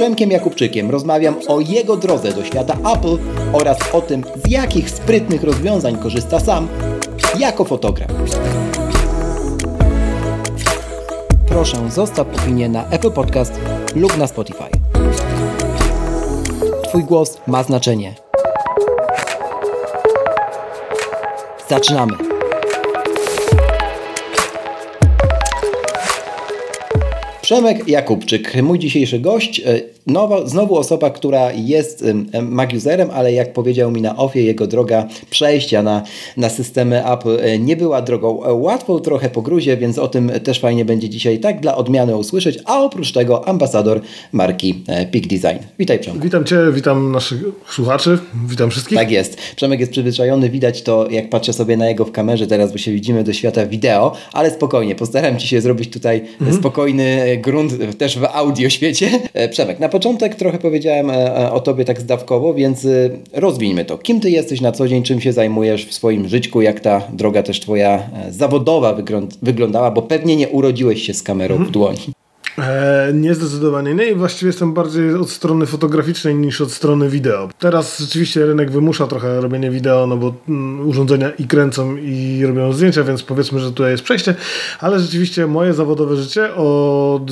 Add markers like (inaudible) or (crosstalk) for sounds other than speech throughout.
Przemkiem Jakubczykiem rozmawiam o jego drodze do świata Apple oraz o tym, z jakich sprytnych rozwiązań korzysta sam jako fotograf. Proszę zostaw opinię na Apple Podcast lub na Spotify. Twój głos ma znaczenie. Zaczynamy. Przemek Jakubczyk, mój dzisiejszy gość. E, Nowa, znowu osoba, która jest Mac-userem, ale jak powiedział mi na ofie, jego droga przejścia na, na systemy Apple e, nie była drogą e, łatwą, trochę po gruzie, więc o tym też fajnie będzie dzisiaj tak dla odmiany usłyszeć, a oprócz tego ambasador marki Peak Design. Witaj Przemek. Witam Cię, witam naszych słuchaczy, witam wszystkich. Tak jest. Przemek jest przyzwyczajony, widać to jak patrzę sobie na jego w kamerze teraz, bo się widzimy do świata wideo, ale spokojnie, postaram Ci się zrobić tutaj mhm. spokojny grunt też w audio świecie. E, Przemek, na początek trochę powiedziałem e, e, o Tobie tak zdawkowo, więc rozwijmy to. Kim Ty jesteś na co dzień, czym się zajmujesz w swoim życiu, jak ta droga też Twoja zawodowa wyglądała, bo pewnie nie urodziłeś się z kamerą w dłoni. E, nie zdecydowanie nie i właściwie jestem bardziej od strony fotograficznej niż od strony wideo. Teraz rzeczywiście rynek wymusza trochę robienie wideo, no bo mm, urządzenia i kręcą i robią zdjęcia, więc powiedzmy, że tutaj jest przejście, ale rzeczywiście moje zawodowe życie od,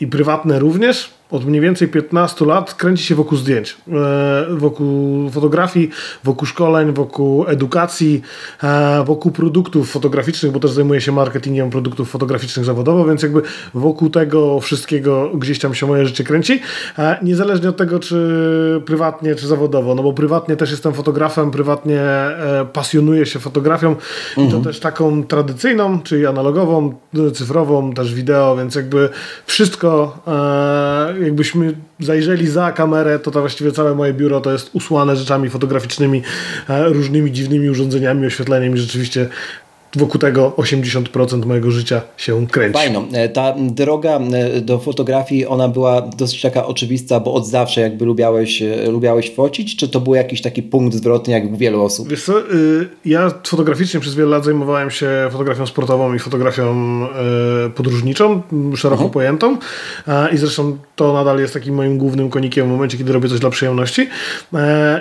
i prywatne również od mniej więcej 15 lat kręci się wokół zdjęć, e, wokół fotografii, wokół szkoleń, wokół edukacji, e, wokół produktów fotograficznych, bo też zajmuję się marketingiem produktów fotograficznych zawodowo, więc jakby wokół tego wszystkiego gdzieś tam się moje życie kręci, e, niezależnie od tego, czy prywatnie, czy zawodowo, no bo prywatnie też jestem fotografem, prywatnie pasjonuję się fotografią mhm. i to mhm. też taką tradycyjną, czyli analogową, cyfrową, też wideo, więc jakby wszystko jakbyśmy zajrzeli za kamerę, to, to właściwie całe moje biuro to jest usłane rzeczami fotograficznymi, e, różnymi dziwnymi urządzeniami, oświetleniem i rzeczywiście wokół tego 80% mojego życia się kręci. Fajno. E, ta droga e, do fotografii, ona była dosyć taka oczywista, bo od zawsze jakby lubiałeś, e, lubiałeś focić, czy to był jakiś taki punkt zwrotny jak u wielu osób? Wiesz co, y, ja fotograficznie przez wiele lat zajmowałem się fotografią sportową i fotografią podróżniczą, szeroko mhm. pojętą i zresztą to nadal jest takim moim głównym konikiem w momencie, kiedy robię coś dla przyjemności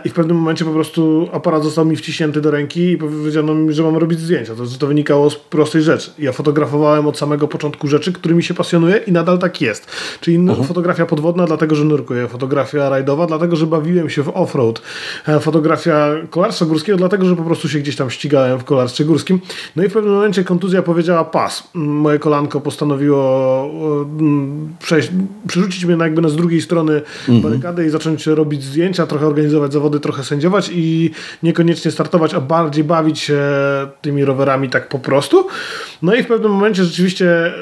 i w pewnym momencie po prostu aparat został mi wciśnięty do ręki i powiedziano mi, że mam robić zdjęcia. To, to wynikało z prostej rzeczy. Ja fotografowałem od samego początku rzeczy, którymi się pasjonuję i nadal tak jest. Czyli -huh. fotografia podwodna, dlatego że nurkuję, fotografia rajdowa, dlatego że bawiłem się w offroad, e, fotografia kolarstwa górskiego, dlatego że po prostu się gdzieś tam ścigałem w kolarstwie górskim. No i w pewnym momencie kontuzja powiedziała pas. Moje kolanko postanowiło przejść, przerzucić mnie na jakby na z drugiej strony mhm. barykady i zacząć robić zdjęcia, trochę organizować zawody, trochę sędziować i niekoniecznie startować, a bardziej bawić się tymi rowerami tak po prostu. No i w pewnym momencie rzeczywiście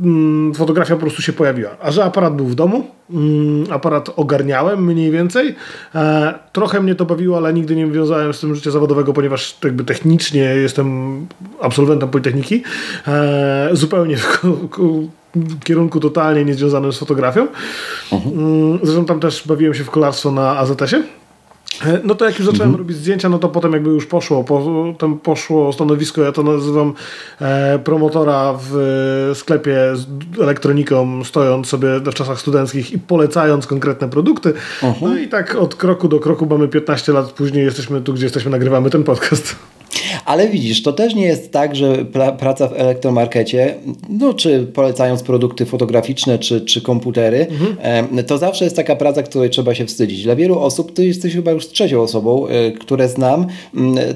mm, fotografia po prostu się pojawiła. A że aparat był w domu, mm, aparat ogarniałem mniej więcej. E, trochę mnie to bawiło, ale nigdy nie wiązałem z tym życia zawodowego, ponieważ jakby technicznie jestem absolwentem Politechniki. E, zupełnie w, kierunku totalnie niezwiązanym z fotografią. Uh mhm. -huh. Mm, zresztą tam też bawiłem się w kolarstwo na AZS-ie. E, no to jak już zacząłem mhm. robić zdjęcia, no to potem jakby już poszło, potem poszło stanowisko, ja to nazywam e, promotora w sklepie z elektroniką, stojąc sobie w czasach studenckich i polecając konkretne produkty. Uh -huh. No i tak od kroku do kroku mamy 15 lat później, jesteśmy tu, gdzie jesteśmy, nagrywamy ten podcast. Ale widzisz, to też nie jest tak, że praca w elektromarkecie, no czy polecając produkty fotograficzne, czy, czy komputery, mhm. to zawsze jest taka praca, której trzeba się wstydzić. Dla wielu osób, ty jesteś chyba już trzecią osobą, e, które znam,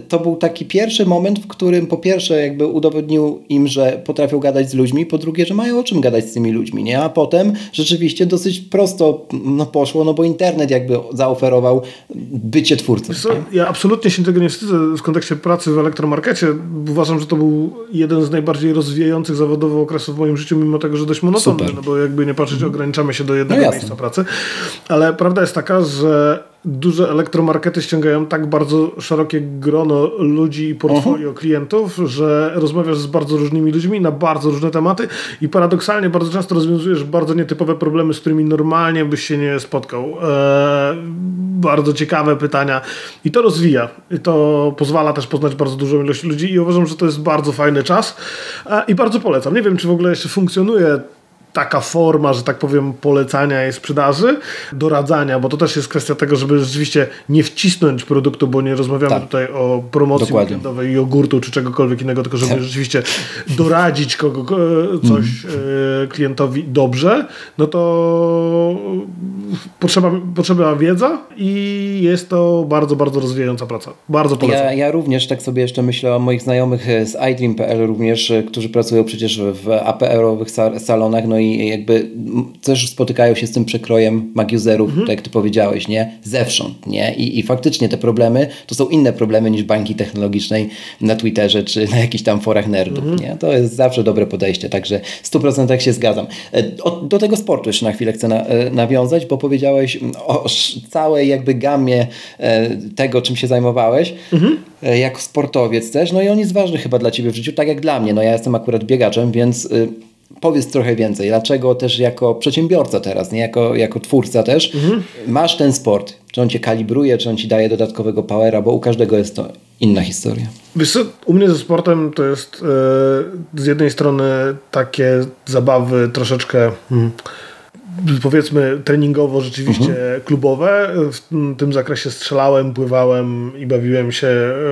to był taki pierwszy moment, w którym po pierwsze jakby udowodnił im, że potrafią gadać z ludźmi, po drugie, że mają o czym gadać z tymi ludźmi, nie? A potem rzeczywiście dosyć prosto no, poszło, no bo internet jakby zaoferował bycie twórcą. Ja absolutnie się tego nie wstydzę w kontekście pracy w elektromarkecie elektromarkecie. Uważam, że to był jeden z najbardziej rozwijających zawodowo okresów w moim życiu, mimo tego, że dość monotonny, no bo jakby nie patrzeć, ograniczamy się do jednego no miejsca pracy. Ale prawda jest taka, że duże elektromarkety ściągają tak bardzo szerokie grono ludzi i portfolio uh-huh. klientów, że rozmawiasz z bardzo różnymi ludźmi na bardzo różne tematy i paradoksalnie bardzo często rozwiązujesz bardzo nietypowe problemy, z którymi normalnie byś się nie spotkał. Eee, bardzo ciekawe pytania i to rozwija. I to pozwala też poznać bardzo dużą ilość ludzi i uważam, że to jest bardzo fajny czas eee, i bardzo polecam. Nie wiem, czy w ogóle jeszcze funkcjonuje taka forma, że tak powiem, polecania i sprzedaży, doradzania, bo to też jest kwestia tego, żeby rzeczywiście nie wcisnąć produktu, bo nie rozmawiamy tak. tutaj o promocji weekendowej jogurtu czy czegokolwiek innego, tylko żeby tak. rzeczywiście doradzić kogo, coś mm. klientowi dobrze, no to potrzeba, potrzeba wiedza i jest to bardzo, bardzo rozwijająca praca. Bardzo polecam. Ja, ja również tak sobie jeszcze myślę o moich znajomych z iDream.pl również, którzy pracują przecież w APR-owych salonach, no i jakby też spotykają się z tym przekrojem magiuserów, mhm. tak jak ty powiedziałeś, nie? Zewsząd, nie? I, I faktycznie te problemy to są inne problemy niż bańki technologicznej na Twitterze czy na jakichś tam forach nerdów, mhm. nie? To jest zawsze dobre podejście, także w 100% się zgadzam. E, do tego sportu jeszcze na chwilę chcę na, e, nawiązać, bo powiedziałeś o całej jakby gamie e, tego, czym się zajmowałeś, mhm. jako sportowiec też, no i on jest ważny chyba dla ciebie w życiu, tak jak dla mnie. No ja jestem akurat biegaczem, więc powiedz trochę więcej. Dlaczego też jako przedsiębiorca teraz, nie jako, jako twórca też, mhm. masz ten sport? Czy on cię kalibruje, czy on ci daje dodatkowego powera, bo u każdego jest to inna historia. Wiesz co, u mnie ze sportem to jest yy, z jednej strony takie zabawy troszeczkę... Hmm powiedzmy treningowo rzeczywiście mhm. klubowe. W tym zakresie strzelałem, pływałem i bawiłem się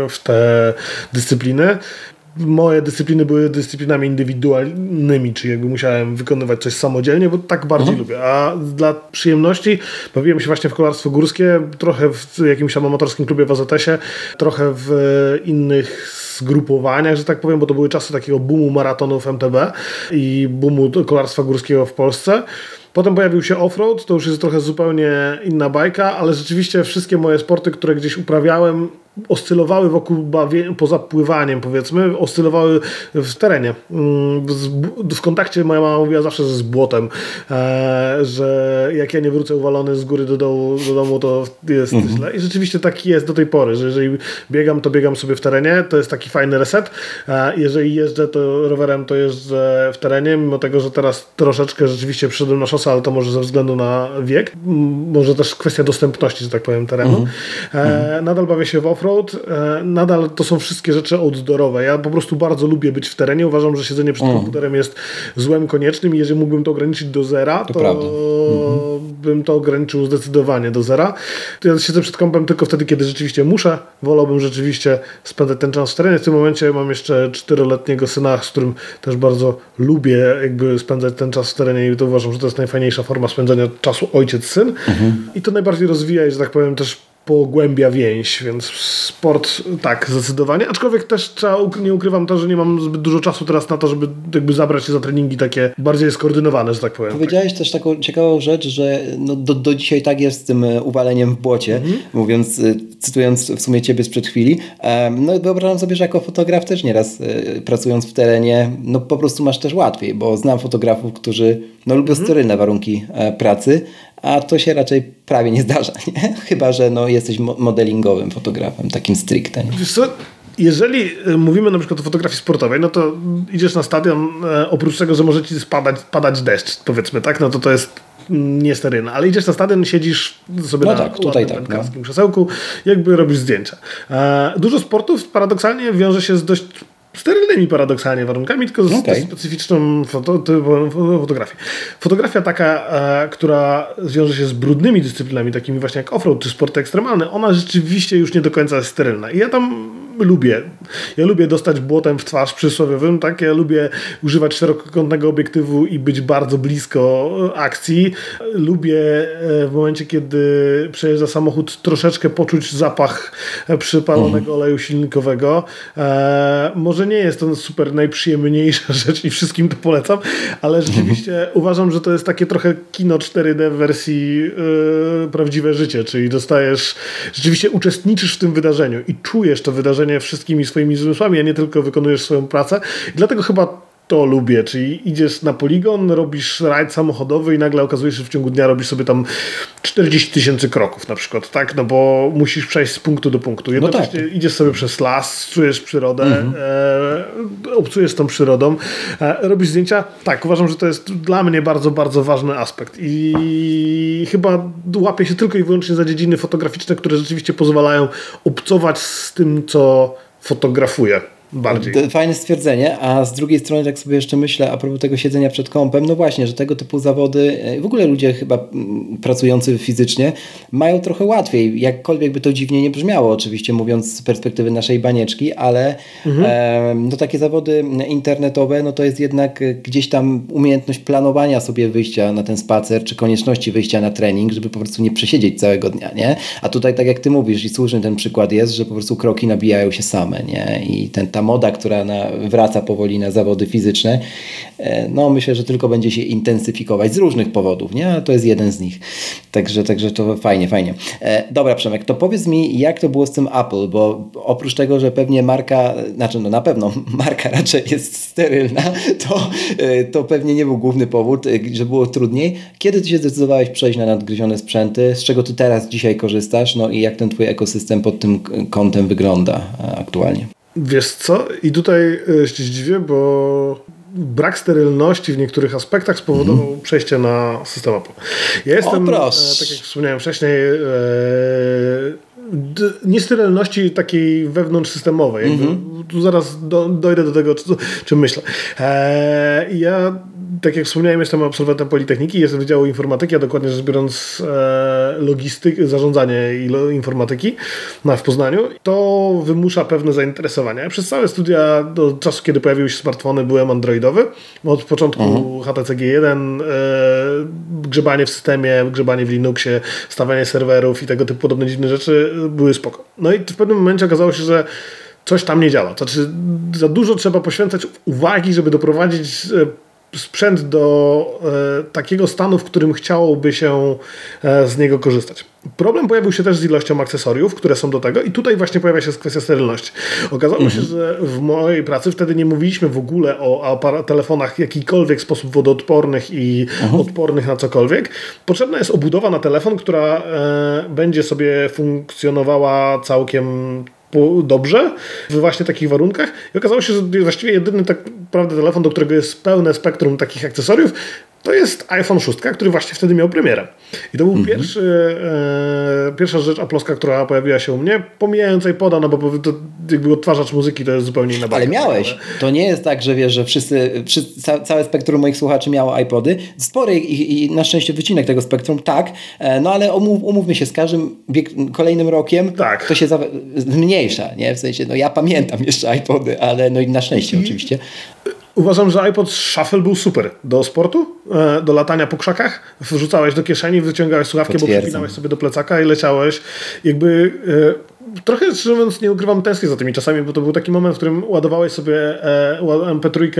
w te dyscypliny moje dyscypliny były dyscyplinami indywidualnymi, czyli jakby musiałem wykonywać coś samodzielnie, bo tak bardziej mhm. lubię. A dla przyjemności bawiłem się właśnie w kolarstwo górskie, trochę w jakimś tam amatorskim klubie w AZS-ie, trochę w innych zgrupowaniach, że tak powiem, bo to były czasy takiego boomu maratonów MTB i boomu kolarstwa górskiego w Polsce. Potem pojawił się offroad, to już jest trochę zupełnie inna bajka, ale rzeczywiście wszystkie moje sporty, które gdzieś uprawiałem, oscylowały wokół bawie, poza pływaniem powiedzmy, oscylowały w terenie. Mm, w kontakcie moja mama mówiła zawsze, z błotem, e, że jak ja nie wrócę uwalony z góry do domu, do domu to jest mhm. źle. I rzeczywiście tak jest do tej pory, że jeżeli biegam, to biegam sobie w terenie, to jest taki fajny reset. Jeżeli jeżdżę to rowerem, to jeżdżę w terenie, mimo tego, że teraz troszeczkę rzeczywiście przyszedłem na szosę, ale to może ze względu na wiek, może też kwestia dostępności, że tak powiem, terenu. Mhm. E, nadal bawię się w offroad, offroad, e, nadal to są wszystkie rzeczy outdoorowe. Ja po prostu bardzo lubię być w terenie. Uważam, że siedzenie przed mm. komputerem jest złem koniecznym i jeżeli mógłbym to ograniczyć do zera, to, to mhm. bym to ograniczył zdecydowanie do zera. Ja siedzę przed kompem tylko wtedy, kiedy rzeczywiście muszę. Wolałbym rzeczywiście spędzać ten czas w terenie. W tym momencie mam jeszcze czteroletniego syna, z którym też bardzo lubię jakby spędzać ten czas w terenie i to uważam, że to jest najfajniejsza forma spędzania czasu ojciec-syn. Mhm. I to najbardziej rozwija że tak powiem, też pogłębia więź, więc sport tak, zdecydowanie. Aczkolwiek też trzeba, nie ukrywam to, że nie mam zbyt dużo czasu teraz na to, żeby jakby zabrać się za treningi takie bardziej skoordynowane, że tak powiem. Powiedziałeś też taką ciekawą rzecz, że no do, do dzisiaj tak jest z tym e, uwaleniem w błocie, mhm. mówiąc, e, cytując w sumie ciebie sprzed chwili. No wyobrażam sobie, że jako fotograf też nieraz e, pracując w terenie, no po prostu masz też łatwiej, bo znam fotografów, którzy no lubią mhm. sterylne warunki pracy, a to się raczej prawie nie zdarza, (laughs) nie? chyba że no, jesteś modelingowym fotografem, takim stricte. Co? Jeżeli e, mówimy na przykład o fotografii sportowej, no to idziesz na stadion, e, oprócz tego, że może ci spadać, padać deszcz, powiedzmy, tak? No to to jest niesterylne. Ale idziesz na stadion, siedzisz sobie no na tak, tutaj tak, no. krzesełku, jakby robisz zdjęcia. E, dużo sportów paradoksalnie wiąże się z dość sterylnymi paradoksalnie warunkami, tylko z okay. specyficzną foto, fotografią. Fotografia taka, e, która wiąże się z brudnymi dyscyplinami, takimi właśnie jak offroad czy sporty ekstremalne, ona rzeczywiście już nie do końca jest sterylna. I ja tam lubię. Ja lubię dostać błotem w twarz przysłowiowym, tak? Ja lubię używać szerokokątnego obiektywu i być bardzo blisko akcji. Lubię e, w momencie, kiedy przejeżdża samochód, troszeczkę poczuć zapach przypalonego mhm. oleju silnikowego. E, może nie jest to super najprzyjemniejsza (laughs) rzecz i wszystkim to polecam, ale rzeczywiście mhm. uważam, że to jest takie trochę kino 4D w wersji yy, prawdziwe życie, czyli dostajesz, rzeczywiście uczestniczysz w tym wydarzeniu i czujesz to wydarzenie wszystkimi swoimi zmysłami, a nie tylko wykonujesz swoją pracę. I dlatego chyba to lubię, czyli idziesz na poligon, robisz rajd samochodowy i nagle okazuje się, że w ciągu dnia robisz sobie tam 40 tysięcy kroków na przykład, tak? No bo musisz przejść z punktu do punktu. Jednocześnie no tak. idziesz sobie przez las, czujesz przyrodę, mhm. e, obcujesz tą przyrodą, e, robisz zdjęcia. Tak, uważam, że to jest dla mnie bardzo, bardzo ważny aspekt i chyba łapię się tylko i wyłącznie za dziedziny fotograficzne, które rzeczywiście pozwalają obcować z tym, co fotografuję bardziej. Fajne stwierdzenie, a z drugiej strony tak sobie jeszcze myślę a propos tego siedzenia przed kąpem, no właśnie, że tego typu zawody, e, w ogóle ludzie chyba pracujący fizycznie mają trochę łatwiej, jakkolwiek by to dziwnie nie brzmiało, oczywiście mówiąc z perspektywy naszej banieczki, ale mhm. e, no takie zawody internetowe, no to jest jednak gdzieś tam umiejętność planowania sobie wyjścia na ten spacer, czy konieczności wyjścia na trening, żeby po prostu nie przesiedzieć całego dnia, nie? A tutaj tak jak ty mówisz i słuszny ten przykład jest, że po prostu kroki nabijają się same, nie? I ten ta moda, która na, wraca powoli na zawody fizyczne, e, no myślę, że tylko będzie się intensyfikować z różnych powodów, nie? Ale to jest jeden z nich. Także, także to fajnie, fajnie. E, dobra, Przemek, to powiedz mi, jak to było z tym Apple, bo oprócz tego, że pewnie marka, znaczy no na pewno (laughs) marka raczej jest sterylna, to, e, to pewnie nie był główny powód, że było trudniej. Kiedy ty się zdecydowałeś przejść na nadgryzione sprzęty? Z czego ty teraz dzisiaj korzystasz? No i jak ten twój ekosystem pod tym kątem wygląda aktualnie? Wiesz co? I tutaj e, się zdziwię, bo brak sterylności w niektórych aspektach spowodował mm. przejście na system Apple. Ja jestem, e, tak jak wspomniałem wcześniej, e, niesterylności takiej wewnątrzsystemowej. Mm -hmm. Tu zaraz do, dojdę do tego, czym czy myślę. E, ja tak jak wspomniałem, jestem absolwentem Politechniki, jestem Wydziału Informatyki, a dokładnie rzecz biorąc e, logistyki, zarządzanie i lo, informatyki na, w Poznaniu. To wymusza pewne zainteresowania. Przez całe studia do czasu, kiedy pojawiły się smartfony, byłem androidowy. Od początku mhm. HTC G1, e, grzebanie w systemie, grzebanie w Linuxie, stawianie serwerów i tego typu podobne dziwne rzeczy były spoko. No i w pewnym momencie okazało się, że coś tam nie działa. To znaczy, za dużo trzeba poświęcać uwagi, żeby doprowadzić e, sprzęt do e, takiego stanu, w którym chciałoby się e, z niego korzystać. Problem pojawił się też z ilością akcesoriów, które są do tego i tutaj właśnie pojawia się kwestia sterylności. Okazało mhm. się, że w mojej pracy wtedy nie mówiliśmy w ogóle o telefonach w jakikolwiek sposób wodoodpornych i mhm. odpornych na cokolwiek. Potrzebna jest obudowa na telefon, która e, będzie sobie funkcjonowała całkiem dobrze w właśnie takich warunkach. I okazało się, że właściwie jedyny tak naprawdę telefon, do którego jest pełne spektrum takich akcesoriów, to jest iPhone 6, który właśnie wtedy miał premierę. I to był mhm. pierwszy, e, pierwsza rzecz aploska, która pojawiła się u mnie, pomijając iPoda, no bo to jakby odtwarzacz muzyki to jest zupełnie inna bajka. Ale miałeś. To nie jest tak, że wiesz, że wszyscy, wszyscy całe spektrum moich słuchaczy miało iPody. Spory i, i na szczęście wycinek tego spektrum, tak, e, no ale umów, umówmy się, z każdym wiek, kolejnym rokiem tak. to się zmniejsza, nie? W sensie, no ja pamiętam jeszcze iPody, ale no i na szczęście I, oczywiście. Uważam, że iPod Shuffle był super do sportu, e, do latania po krzakach. Wrzucałeś do kieszeni, wyciągałeś Potwierdzam. bo przypinałeś sobie do plecaka i leciałeś. Jakby e, trochę szczerze mówiąc nie ukrywam tęsknię za tymi czasami, bo to był taki moment, w którym ładowałeś sobie e, MP3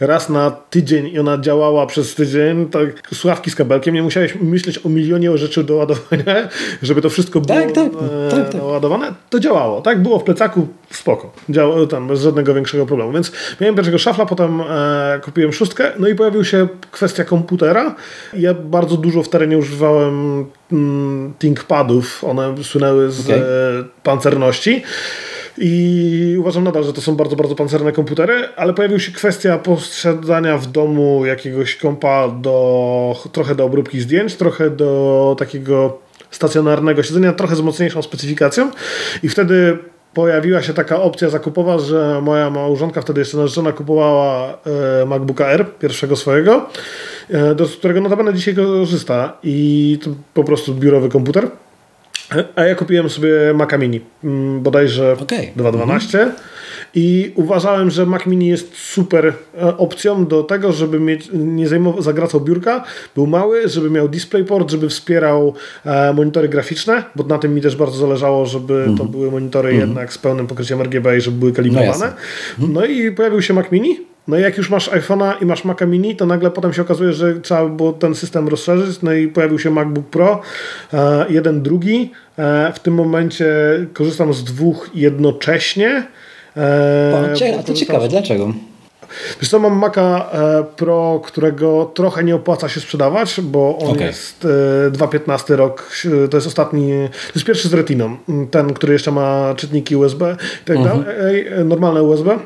raz na tydzień i ona działała przez tydzień, tak słuchawki z kabelkiem, nie musiałeś myśleć o milionie rzeczy do ładowania, (laughs) żeby to wszystko było tak, tak, e, tak, tak. ładowane. To działało, tak? Było w plecaku, spoko. Działało tam bez żadnego większego problemu. Więc miałem pierwszego szafla, potem e, kupiłem szóstkę, no i pojawił się kwestia komputera. Ja bardzo dużo w terenie używałem ThinkPadów, one słynęły z okay. e, pancerności. I uważam nadal, że to są bardzo, bardzo pancerne komputery, ale pojawiła się kwestia posiadania w domu jakiegoś kompa do, trochę do obróbki zdjęć, trochę do takiego stacjonarnego siedzenia, trochę z mocniejszą specyfikacją i wtedy pojawiła się taka opcja zakupowa, że moja małżonka, wtedy jeszcze narzeczona, kupowała e, MacBooka R, pierwszego swojego, e, do którego notabene dzisiaj korzysta i to po prostu biurowy komputer. A ja kupiłem sobie Maca Mini, mm, bodajże okay. 2.12 mhm. i uważałem, że Mac Mini jest super e, opcją do tego, żeby mieć, nie zajmował, zagracał biurka, był mały, żeby miał DisplayPort, żeby wspierał e, monitory graficzne, bo na tym mi też bardzo zależało, żeby mhm. to były monitory mhm. jednak z pełnym pokryciem RGB i żeby były kalibrowane. No, no i pojawił się Mac Mini No i jak już masz iPhone'a i masz Maca Mini, to nagle potem się okazuje, że trzeba było ten system rozszerzyć, no i pojawił się MacBook Pro, e, jeden, drugi. E, w tym momencie korzystam z dwóch jednocześnie. E, a to ciekawe, dlaczego? Wiesz co, mam Maca e, Pro, którego trochę nie opłaca się sprzedawać, bo on okay. jest 2.15 rok, to jest ostatni, to jest pierwszy z Retiną, ten, który jeszcze ma czytniki USB i tak mhm. dalej, normalne USB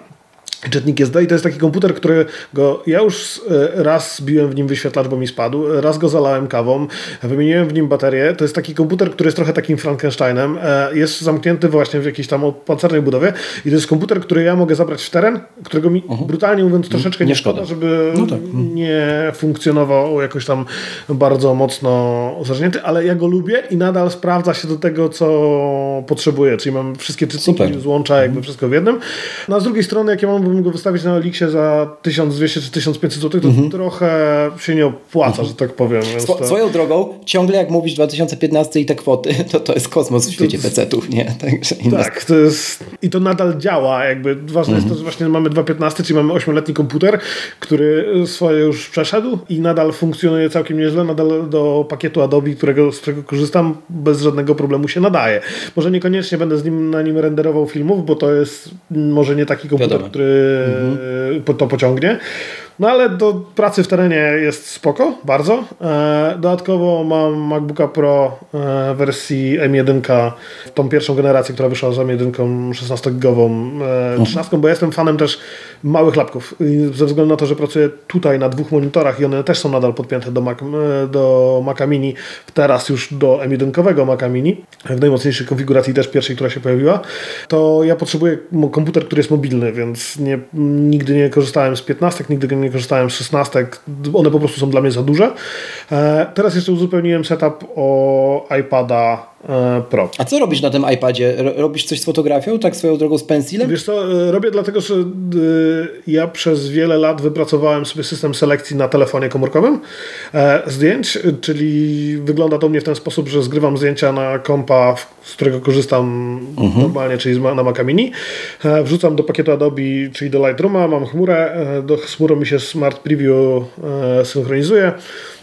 czytnik SD i to jest taki komputer, którego ja już e, raz zbiłem w nim wyświetlacz, bo mi spadł, raz go zalałem kawą, wymieniłem w nim baterię. To jest taki komputer, który jest trochę takim Frankensteinem. E, jest zamknięty właśnie w jakiejś tam pancernej budowie i to jest komputer, który ja mogę zabrać w teren, którego mi uh-huh. brutalnie mówiąc troszeczkę nie, nie szkoda, żeby no tak. nie funkcjonował jakoś tam bardzo mocno zażnięty, ale ja go lubię i nadal sprawdza się do tego, co potrzebuję, czyli mam wszystkie czytniki, Super. złącza jakby mhm. wszystko w jednym. No a z drugiej strony, jak ja mam mógłbym go wystawić na Elixie za 1200 czy 1500 zł, to mhm. trochę się nie opłaca, mhm. że tak powiem. Swo to... Swoją drogą, ciągle jak mówisz 2015 i te kwoty, (laughs) to to jest kosmos w świecie PC-ów, nie? (laughs) Także tak, to jest i to nadal działa, jakby ważne mhm. jest to, że właśnie mamy 2.15, czyli mamy 8-letni komputer, który swoje już przeszedł i nadal funkcjonuje całkiem nieźle, nadal do pakietu Adobe, którego, z którego korzystam, bez żadnego problemu się nadaje. Może niekoniecznie będę z nim, na nim renderował filmów, bo to jest może nie taki komputer, Wiadomo. który mhm. to pociągnie. No ale do pracy w terenie jest spoko, bardzo. E, dodatkowo mam MacBooka Pro e, wersji M1, tą pierwszą generację, która wyszła z M1 16-gigową, 13, bo jestem fanem też małych lapków. Ze względu na to, że pracuję tutaj na dwóch monitorach i one też są nadal podpięte do, Mac, e, do Maca Mini, teraz już do M1 Maca Mini, w najmocniejszej konfiguracji też pierwszej, która się pojawiła, to ja potrzebuję komputer, który jest mobilny, więc nie, nigdy nie korzystałem z 15, nigdy nie korzystałem z 16, one po prostu są dla mnie za duże. E, teraz jeszcze uzupełniłem setup o iPada Pro. A co robisz na tym iPadzie? Robisz coś z fotografią, tak swoją drogą z pensilem? Wiesz co, e, robię dlatego, że e, ja przez wiele lat wypracowałem sobie system selekcji na telefonie komórkowym zdjęć, czyli wygląda to u mnie w ten sposób, że zgrywam zdjęcia na kompa, z którego korzystam mhm. normalnie, czyli na Maca Mini. Wrzucam do pakietu Adobe, czyli do Lightrooma, mam chmurę, do chmury mi się Smart Preview synchronizuje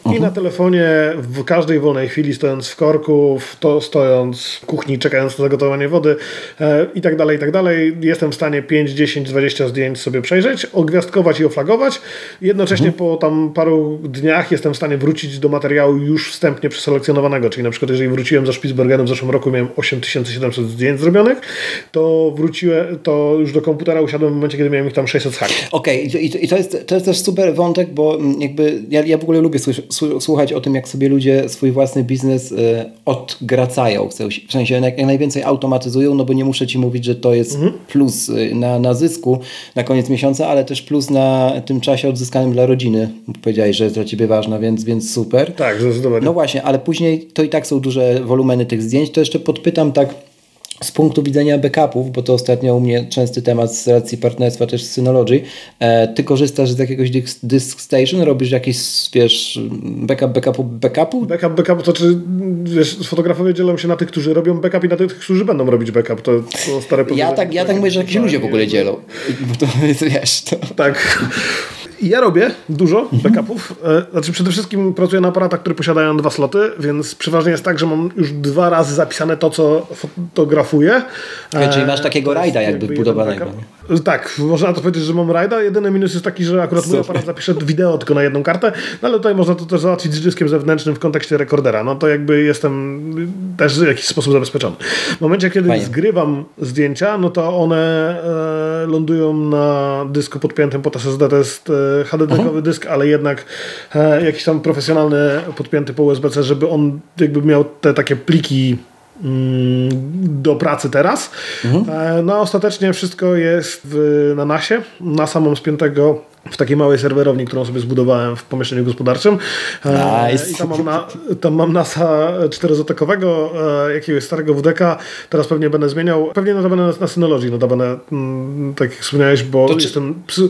i na mhm. telefonie w każdej wolnej chwili, stojąc w korku, w to, stojąc w kuchni, czekając na zagotowanie wody e, i tak dalej, i tak dalej, jestem w stanie 5, 10, 20 zdjęć sobie przejrzeć, ogwiazdkować i oflagować. Jednocześnie mhm. po tam paru dniach jestem w stanie wrócić do materiału już wstępnie przeselekcjonowanego, czyli na przykład jeżeli wróciłem za Spitsbergenem w zeszłym roku, miałem 8700 zdjęć zrobionych, to wróciłem, to już do komputera usiadłem w momencie, kiedy miałem ich tam 600 hack. Okej, okay. I, i to, jest, to jest też super wątek, bo jakby ja, ja w ogóle lubię słyszeć słuchać o tym, jak sobie ludzie swój własny biznes y, odgracają, w sensie jak, najwięcej automatyzują, no bo nie muszę Ci mówić, że to jest mhm. plus y, na, na zysku na koniec miesiąca, ale też plus na tym czasie odzyskanym dla rodziny. Powiedziałeś, że jest dla Ciebie ważna, więc, więc super. Tak, zdecydowanie. No właśnie, ale później to i tak są duże wolumeny tych zdjęć, to jeszcze podpytam tak z punktu widzenia backupów, bo to ostatnio u mnie częsty temat z racji partnerstwa też z Synology, e, ty korzystasz z jakiegoś disk station, robisz jakieś, wiesz, backup, backupu, backupu? Backup, backup, to czy, wiesz, fotografowie dzielą się na tych, którzy robią backup i na tych, którzy będą robić backup, to, to stare Ja tak, ja tak myślę, że jakieś ludzie w ogóle dzielą, (laughs) bo to jest, wiesz, to... Tak. Ja robię dużo mhm. backupów. E, znaczy przede wszystkim pracuję na aparatach, które posiadają dwa sloty, więc przeważnie jest tak, że mam już dwa razy zapisane to, co fotografuję. Okay, czyli masz takiego rajda jakby budowanego. Tak, można to powiedzieć, że mam rajda. Jedyny minus jest taki, że akurat mój aparat zapisze wideo tylko na jedną kartę, no ale tutaj można to też załatwić z dyskiem zewnętrznym w kontekście rekordera. No to jakby jestem też w jakiś sposób zabezpieczony. W momencie, kiedy Fajnie. zgrywam zdjęcia, no to one e, lądują na dysku podpiętym pod SSD. To jest e, HD-dyskowy dysk, ale jednak e, jakiś tam profesjonalny podpięty po USB-C, żeby on jakby miał te takie pliki Mm, do pracy teraz. Mhm. E, no ostatecznie wszystko jest w, na NASie, na samą spiętego w takiej małej serwerowni, którą sobie zbudowałem w pomieszczeniu gospodarczym. E, nice. I tam mam, na, tam mam NASA 4-zotekowego, e, jakiegoś starego WDK. Teraz pewnie będę zmieniał. Pewnie notabene na Synology, notabene, mm, tak jak wspomniałeś, bo to jestem... Psy,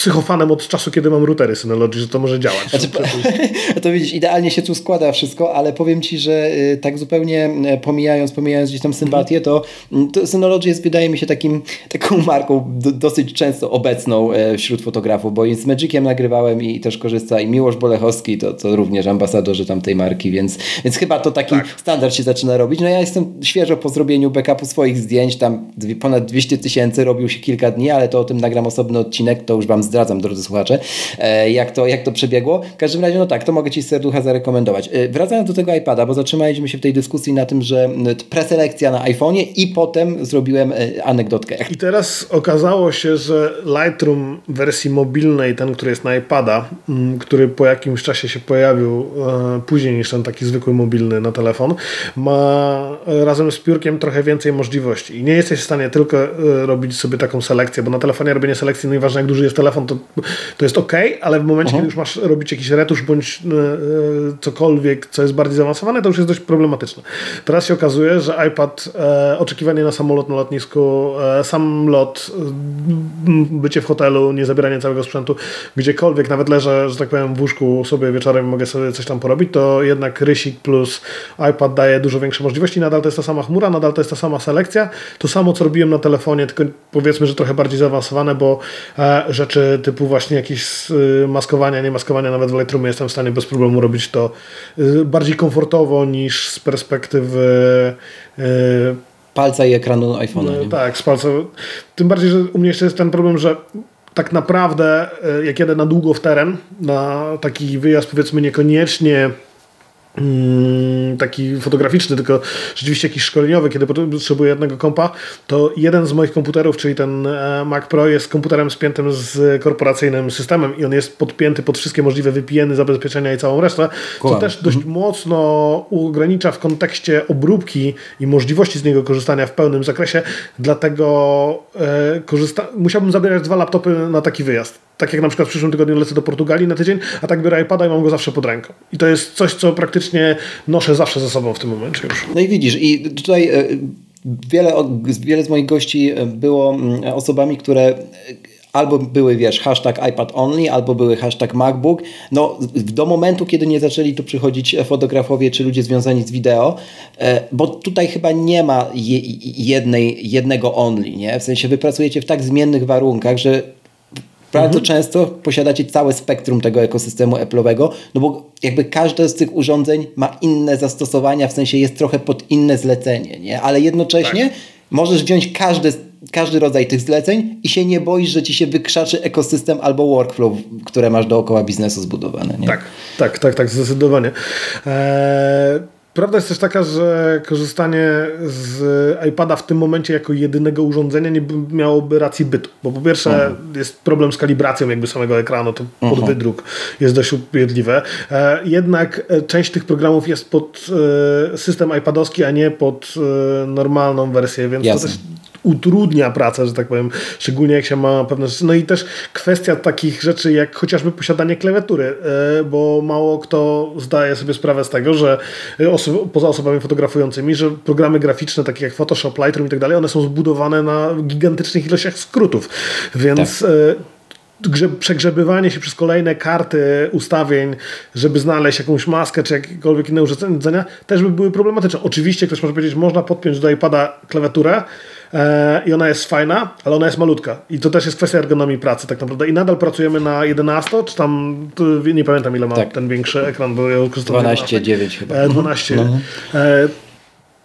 psychofanem od czasu, kiedy mam routery Synology, że to może działać. Znaczy, (laughs) to widzisz, idealnie się tu składa wszystko, ale powiem Ci, że y, tak zupełnie y, pomijając, pomijając gdzieś tam sympatię, to, mm, to Synology jest wydaje mi się takim, (laughs) taką marką dosyć często obecną e, wśród fotografów, bo i z Magiciem nagrywałem i też korzysta i Miłosz Bolechowski, to, to również ambasadorzy tamtej marki, więc, więc chyba to taki tak. standard się zaczyna robić. No ja jestem świeżo po zrobieniu backupu swoich zdjęć, tam ponad 200 tysięcy robił się kilka dni, ale to o tym nagram osobny odcinek, to już Wam zdradzam, drodzy słuchacze, e, jak to, jak to przebiegło. W każdym razie, no tak, to mogę Ci z serducha zarekomendować. E, wracając do tego iPada, bo zatrzymaliśmy się w tej dyskusji na tym, że preselekcja na iPhone'ie i potem zrobiłem e, anegdotkę. I teraz okazało się, że Lightroom wersji mobilnej, ten, który jest na iPada, który po jakimś czasie się pojawił później niż ten taki zwykły mobilny na telefon, ma razem z piórkiem trochę więcej możliwości. I nie jesteś w stanie tylko robić sobie taką selekcję, bo na telefonie robienie selekcji, no nieważne jak duży jest telefon, to, to jest ok, ale w momencie, kiedy już masz robić jakiś retusz bądź e, e, cokolwiek, co jest bardziej zaawansowane, to już jest dość problematyczne. Teraz się okazuje, że iPad, e, oczekiwanie na samolot na lotnisku, e, sam lot, bycie w hotelu, nie zabieranie całego sprzętu, gdziekolwiek, nawet leżę, że tak powiem, w łóżku sobie wieczorem mogę sobie coś tam porobić, to jednak Rysik plus iPad daje dużo większe możliwości. Nadal to jest ta sama chmura, nadal to jest ta sama selekcja. To samo, co robiłem na telefonie, tylko powiedzmy, że trochę bardziej zaawansowane, bo e, rzeczy typu właśnie jakieś y, maskowania, nie maskowania, nawet w Lightroomie jestem w stanie bez problemu robić to y, bardziej komfortowo niż z perspektywy y, palca i ekranu iPhone'a. Tak, z palca. Tym bardziej, że u mnie jeszcze jest ten problem, że tak naprawdę jak jedę na długo w teren, na taki wyjazd powiedzmy niekoniecznie taki fotograficzny, tylko rzeczywiście jakiś szkoleniowy, kiedy potrzebuję jednego kompa, to jeden z moich komputerów, czyli ten e, Mac Pro jest komputerem spiętym z korporacyjnym systemem i on jest podpięty pod wszystkie możliwe VPN-y, zabezpieczenia i całą resztę, co też dość mhm. mocno ogranicza w kontekście obróbki i możliwości z niego korzystania w pełnym zakresie, dlatego e, korzysta- musiałbym zabierać dwa laptopy na taki wyjazd tak jak na przykład w przyszłym tygodniu lecę do Portugalii na tydzień, a tak biorę iPada i mam go zawsze pod ręką. I to jest coś, co praktycznie noszę zawsze ze sobą w tym momencie już. No i widzisz, i tutaj e, wiele, wiele z moich gości e, było osobami, które albo były, wiesz, hashtag iPad only, albo były hashtag MacBook. No, do momentu, kiedy nie zaczęli tu przychodzić fotografowie czy ludzie związani z wideo, e, bo tutaj chyba nie ma jednej, jednego only, nie? W sensie wy pracujecie w tak zmiennych warunkach, że bardzo mhm. często posiadacie całe spektrum tego ekosystemu Apple'owego, no bo jakby każde z tych urządzeń ma inne zastosowania, w sensie jest trochę pod inne zlecenie, nie? Ale jednocześnie tak. możesz wziąć każdy, każdy rodzaj tych zleceń i się nie boisz, że ci się wykrzaczy ekosystem albo workflow, które masz dookoła biznesu zbudowane, nie? Tak, tak, tak, tak, zdecydowanie. Eee Prawda jest też taka, że korzystanie z iPada w tym momencie jako jedynego urządzenia nie miałoby racji bytu. Bo po pierwsze mhm. jest problem z kalibracją jakby samego ekranu, to uh -huh. podwydruk jest dość upierdliwe. E, jednak e, część tych programów jest pod e, system iPadowski, a nie pod normalną wersję, więc Jasne. to też utrudnia pracę, że tak powiem, szczególnie jak się ma pewne rzeczy. No i też kwestia takich rzeczy jak chociażby posiadanie klawiatury, e, bo mało kto zdaje sobie sprawę z tego, że poza osobami fotografującymi, że programy graficzne takie jak Photoshop, Lightroom i tak dalej, one są zbudowane na gigantycznych ilościach skrótów, więc tak e, przegrzebywanie się przez kolejne karty ustawień, żeby znaleźć jakąś maskę czy jakiekolwiek inne urządzenia, też by były problematyczne. Oczywiście ktoś może powiedzieć, można podpiąć do iPada klawiaturę, E, i ona jest fajna, ale ona jest malutka. I to też jest kwestia ergonomii pracy tak naprawdę. I nadal pracujemy na 11, czy tam, nie pamiętam ile ma tak. ten większy ekran, bo ja 12,9 chyba. 12. Mhm. No. E,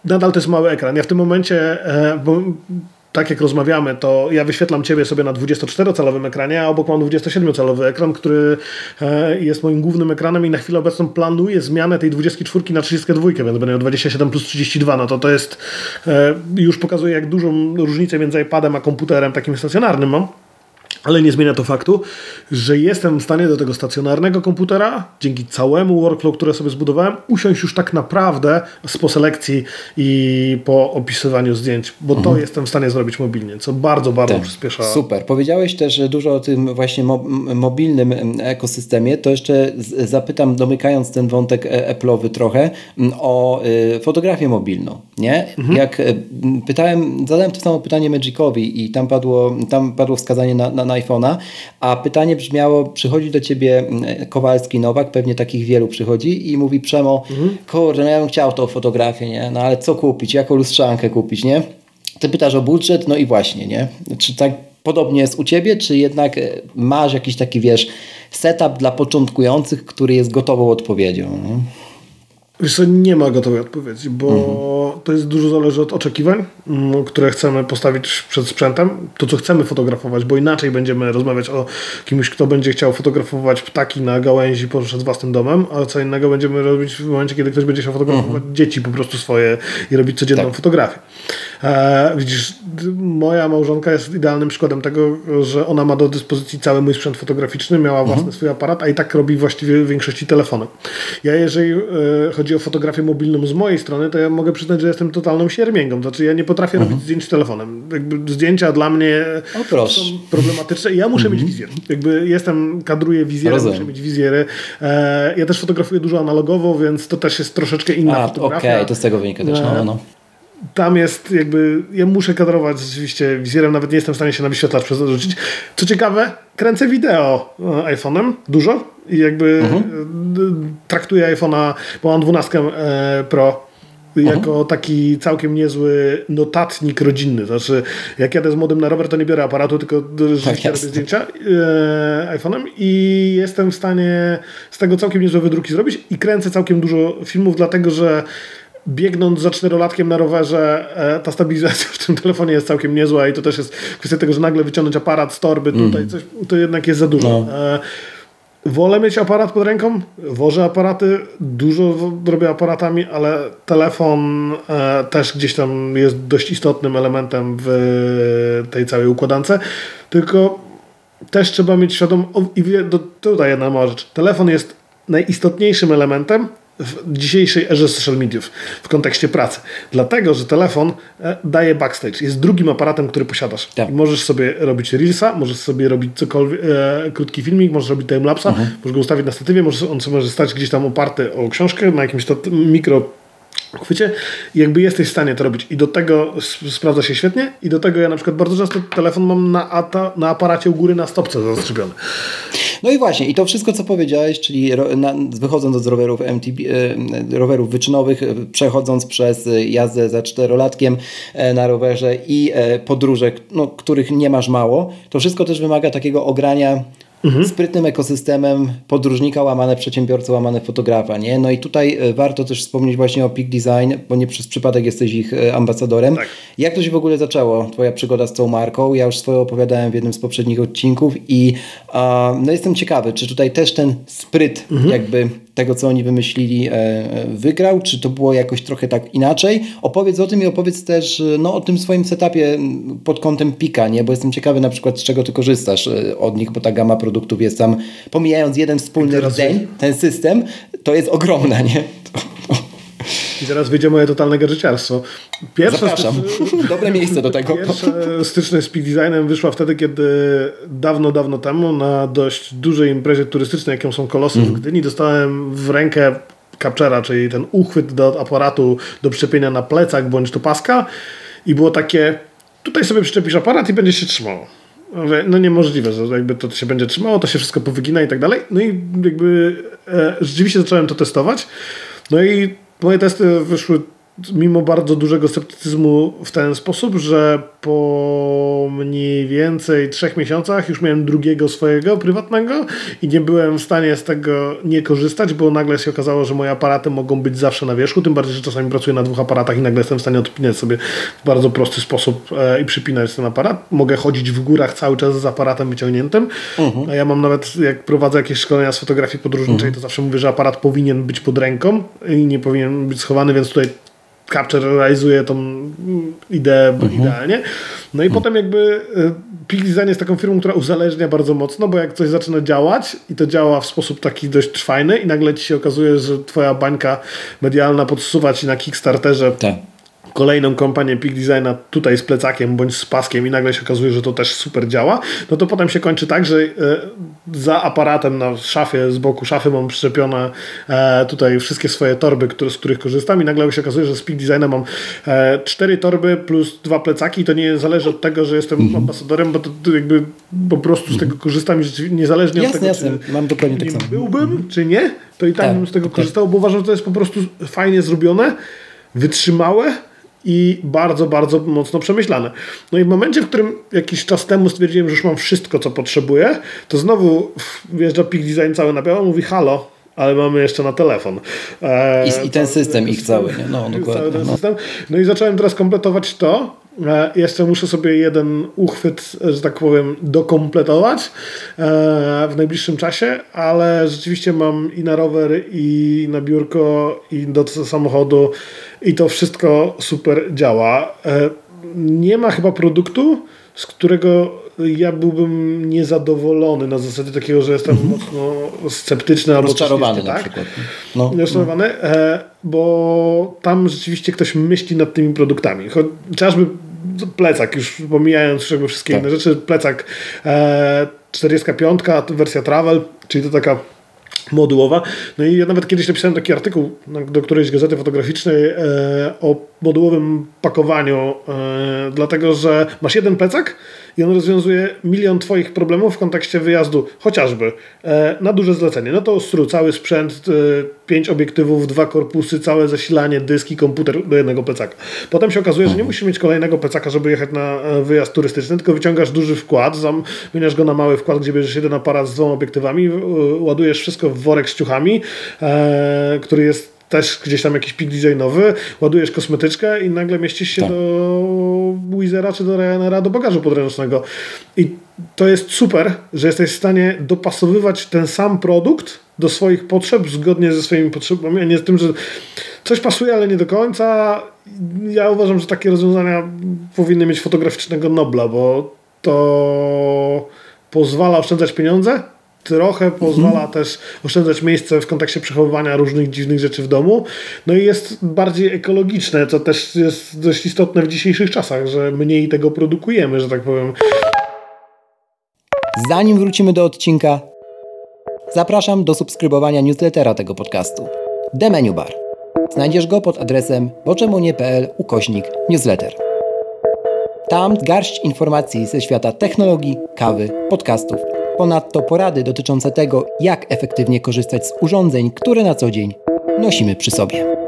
nadal to jest mały ekran. Ja w tym momencie, e, bo tak jak rozmawiamy, to ja wyświetlam Ciebie sobie na 24-calowym ekranie, a obok mam 27-calowy ekran, który e, jest moim głównym ekranem i na chwilę obecną planuję zmianę tej 24 na 32, więc będę miał 27 plus 32, no to to jest, e, już pokazuje jak dużą różnicę między iPadem a komputerem takim stacjonarnym mam. Ale nie zmienia to faktu, że jestem w stanie do tego stacjonarnego komputera, dzięki całemu workflow, które sobie zbudowałem, usiąść już tak naprawdę po selekcji i po opisywaniu zdjęć, bo mhm. to jestem w stanie zrobić mobilnie, co bardzo, bardzo tak. przyspiesza. Super. Powiedziałeś też dużo o tym właśnie mo mobilnym ekosystemie, to jeszcze zapytam, domykając ten wątek e, Apple'owy trochę, o y, fotografię mobilną. Nie? Mhm. Jak pytałem, zadałem to samo pytanie Magicowi i tam padło, tam padło wskazanie na, na, na iPhone'a, a pytanie brzmiało, przychodzi do ciebie Kowalski Nowak, pewnie takich wielu przychodzi i mówi Przemo, mhm. kurde, no ja bym chciał tą fotografię, nie? No ale co kupić? Jaką lustrzankę kupić, nie? Ty pytasz o budżet, no i właśnie, nie? Czy tak podobnie jest u ciebie, czy jednak e, masz jakiś taki, wiesz, setup dla początkujących, który jest gotową odpowiedzią? Nie? Wiesz co, nie ma gotowej odpowiedzi, bo mhm. to jest dużo zależy od oczekiwań, mm, które chcemy postawić przed sprzętem. To, co chcemy fotografować, bo inaczej będziemy rozmawiać o kimś, kto będzie chciał fotografować ptaki na gałęzi przed własnym domem, a co innego będziemy robić w momencie, kiedy ktoś będzie chciał fotografować mhm. dzieci po prostu swoje i robić codzienną tak. fotografię. E, widzisz, moja małżonka jest idealnym przykładem tego, że ona ma do dyspozycji cały mój sprzęt fotograficzny, miała mhm. własny swój aparat, a i tak robi właściwie w większości telefonem. Ja jeżeli e, chodzi o fotografię mobilną z mojej strony, to ja mogę przyznać, że jestem totalną siermięgą. Znaczy ja nie potrafię mhm. robić zdjęć telefonem. Jakby zdjęcia dla mnie są problematyczne i ja muszę mhm. mieć wizjer. Jakby jestem, kadruję wizjerem, muszę mieć wizjery. E, ja też fotografuję dużo analogowo, więc to też jest troszeczkę inna a, fotografia. Okej, okay, to z tego wynika też. No, no tam jest jakby, ja muszę kadrować rzeczywiście wizjerem, nawet nie jestem w stanie się na wyświetlacz przerzucić. Co ciekawe, kręcę wideo e, iPhone'em, dużo i jakby uh-huh. traktuję iPhone'a, bo mam 12 e, Pro jako uh-huh. taki całkiem niezły notatnik rodzinny. Znaczy, jak jadę z młodym na rower, to nie biorę aparatu, tylko rzeczywiście tak robię zdjęcia e, iPhone'em i jestem w stanie z tego całkiem niezłe wydruki zrobić i kręcę całkiem dużo filmów, dlatego że biegnąc za czterolatkiem na rowerze, e, ta stabilizacja (laughs) w tym telefonie jest całkiem niezła i to też jest kwestia tego, że nagle wyciągnąć aparat z torby mm. tutaj, coś, to jednak jest za dużo. No. E, wolę mieć aparat pod ręką, wożę aparaty, dużo robię aparatami, ale telefon e, też gdzieś tam jest dość istotnym elementem w tej całej układance. Tylko też trzeba mieć świadomość, i tutaj jedna mała rzecz, telefon jest najistotniejszym elementem, w dzisiejszej erze social mediów w kontekście pracy. Dlatego, że telefon e, daje backstage. Jest drugim aparatem, który posiadasz. Tak. możesz sobie robić reelsa, możesz sobie robić cokolwiek, e, krótki filmik, możesz robić timelapsa, mhm. możesz go ustawić na statywie, możesz, on może stać gdzieś tam oparty o książkę na jakimś to mikro chwycie jakby jesteś w stanie to robić i do tego sprawdza się świetnie i do tego ja na przykład bardzo często telefon mam na, na aparacie u góry na stopce zastrzebiony. No i właśnie, i to wszystko, co powiedziałeś, czyli wychodząc od rowerów MTB, e, rowerów wyczynowych, e, przechodząc przez jazdę za czterolatkiem e, na rowerze i podróże, no, których nie masz mało, to wszystko też wymaga takiego ogrania mhm. sprytnym ekosystemem podróżnika, łamane przedsiębiorcy, łamane fotografa. Nie? No i tutaj e, warto też wspomnieć właśnie o Peak Design, bo nie przez przypadek jesteś ich e, ambasadorem. Tak. Jak to się w ogóle zaczęło, twoja przygoda z tą marką? Ja już swoje opowiadałem w jednym z poprzednich odcinków i no jestem ciekawy, czy tutaj też ten spryt mhm. jakby tego, co oni wymyślili, e, wygrał? Czy to było jakoś trochę tak inaczej? Opowiedz o tym i opowiedz też no, o tym swoim setupie pod kątem Pika, nie? Bo jestem ciekawy na przykład, z czego ty korzystasz od nich, bo ta gama produktów jest tam, pomijając jeden wspólny rdzeń, ten system, to jest ogromna, nie? I zaraz wyjdzie moje totalne gadżeciarstwo. Pierwsze Zapraszam. (laughs) Dobre miejsce do tego. Pierwsza styczność z Peak Designem wyszła wtedy, kiedy dawno, dawno temu na dość dużej imprezie turystycznej, jaką są Kolosy mm. w Gdyni, dostałem w rękę captura, czyli ten uchwyt do aparatu do przyczepienia na plecak bądź do paska i było takie, tutaj sobie przyczepisz aparat i będzie się trzymało. No niemożliwe, że jakby to się będzie trzymało, to się wszystko powygina i tak dalej. No i jakby e, rzeczywiście zacząłem to testować. No i moje testy wyszły mimo bardzo dużego sceptycyzmu w ten sposób, że po mniej więcej trzech miesiącach już miałem drugiego swojego prywatnego i nie byłem w stanie z tego nie korzystać, bo nagle się okazało, że moje aparaty mogą być zawsze na wierzchu, tym bardziej, że czasami pracuję na dwóch aparatach i nagle jestem w stanie odpinać sobie w bardzo prosty sposób e, i przypinać ten aparat. Mogę chodzić w górach cały czas z aparatem wyciągniętym, uh-huh. a ja mam nawet, jak prowadzę jakieś szkolenia z fotografii podróżniczej, uh-huh. to zawsze mówię, że aparat powinien być pod ręką i nie powinien być schowany, więc tutaj Capture realizuje tą ideę mhm. idealnie. No i mhm. potem jakby e, Design jest taką firmą, która uzależnia bardzo mocno, bo jak coś zaczyna działać i to działa w sposób taki dość fajny i nagle ci się okazuje, że twoja bańka medialna podsuwa ci na Kickstarterze tak kolejną kompanię Peak Designa tutaj z plecakiem bądź z paskiem i nagle się okazuje, że to też super działa, no to potem się kończy tak, że e, za aparatem na szafie, z boku szafy mam przyczepione e, tutaj wszystkie swoje torby, które, z których korzystam i nagle się okazuje, że z Peak Designa mam e, cztery torby plus dwa plecaki i to nie zależy od tego, że jestem -hmm. ambasadorem, bo to, jakby po prostu z tego korzystam i niezależnie jasne, od tego, jasne. czy mam dokładnie tak samo. byłbym, czy nie, to i tak, tak bym z tego tak. korzystał, bo uważam, że to jest po prostu fajnie zrobione, wytrzymałe i bardzo, bardzo mocno przemyślane. No i w momencie, w którym jakiś czas temu stwierdziłem, że już mam wszystko, co potrzebuję, to znowu wjeżdża Peak Design cały na biało, mówi halo, ale mamy jeszcze na telefon. E, I, I, ten system ich cały, nie? No, (laughs) dokładnie. Cały ten no. System. no i zacząłem teraz kompletować to. E, jeszcze muszę sobie jeden uchwyt, że tak powiem, dokompletować e, w najbliższym czasie, ale rzeczywiście mam i na rower, i na biurko, i do samochodu i to wszystko super działa. E, nie ma chyba produktu, z którego ja byłbym niezadowolony na zasadzie takiego, że jestem mm -hmm. mocno sceptyczny albo rozczarowany na tak? przykład. No. Rozczarowany, e, bo tam rzeczywiście ktoś myśli nad tymi produktami. Chociażby plecak, już pomijając jakby wszystkie tak. inne rzeczy, plecak e, 45, wersja travel, czyli to taka modułowa. No i ja nawet kiedyś napisałem taki artykuł do którejś gazety fotograficznej e, o modułowym pakowaniu, e, dlatego że masz jeden plecak i on rozwiązuje milion Twoich problemów w kontekście wyjazdu, chociażby e, na duże zlecenie. No to ostru, cały sprzęt, e, pięć obiektywów, dwa korpusy, całe zasilanie, dyski, komputer do jednego plecaka. Potem się okazuje, że nie musisz mieć kolejnego plecaka, żeby jechać na e, wyjazd turystyczny, tylko wyciągasz duży wkład, zamieniasz go na mały wkład, gdzie bierzesz jeden aparat z dwoma obiektywami, ładujesz wszystko w worek z ciuchami, który jest też gdzieś tam jakiś pik designowy, ładujesz kosmetyczkę i nagle mieścisz się tak. do Wizera czy do Ryanaira do bagażu podręcznego. I to jest super, że jesteś w stanie dopasowywać ten sam produkt do swoich potrzeb zgodnie ze swoimi potrzebami, a nie z tym, że coś pasuje, ale nie do końca. Ja uważam, że takie rozwiązania powinny mieć fotograficznego Nobla, bo to pozwala oszczędzać pieniądze, trochę pozwala mhm. też oszczędzać miejsce w kontekście przechowywania różnych dziwnych rzeczy w domu. No i jest bardziej ekologiczne, co też jest dość istotne w dzisiejszych czasach, że mniej tego produkujemy, że tak powiem. Zanim wrócimy do odcinka, zapraszam do subskrybowania newslettera tego podcastu. The Menu Bar. Znajdziesz go pod adresem boczemunie.pl ukośnik newsletter. Tam garść informacji ze świata technologii, kawy, podcastów – Ponadto porady dotyczące tego, jak efektywnie korzystać z urządzeń, które na co dzień nosimy przy sobie.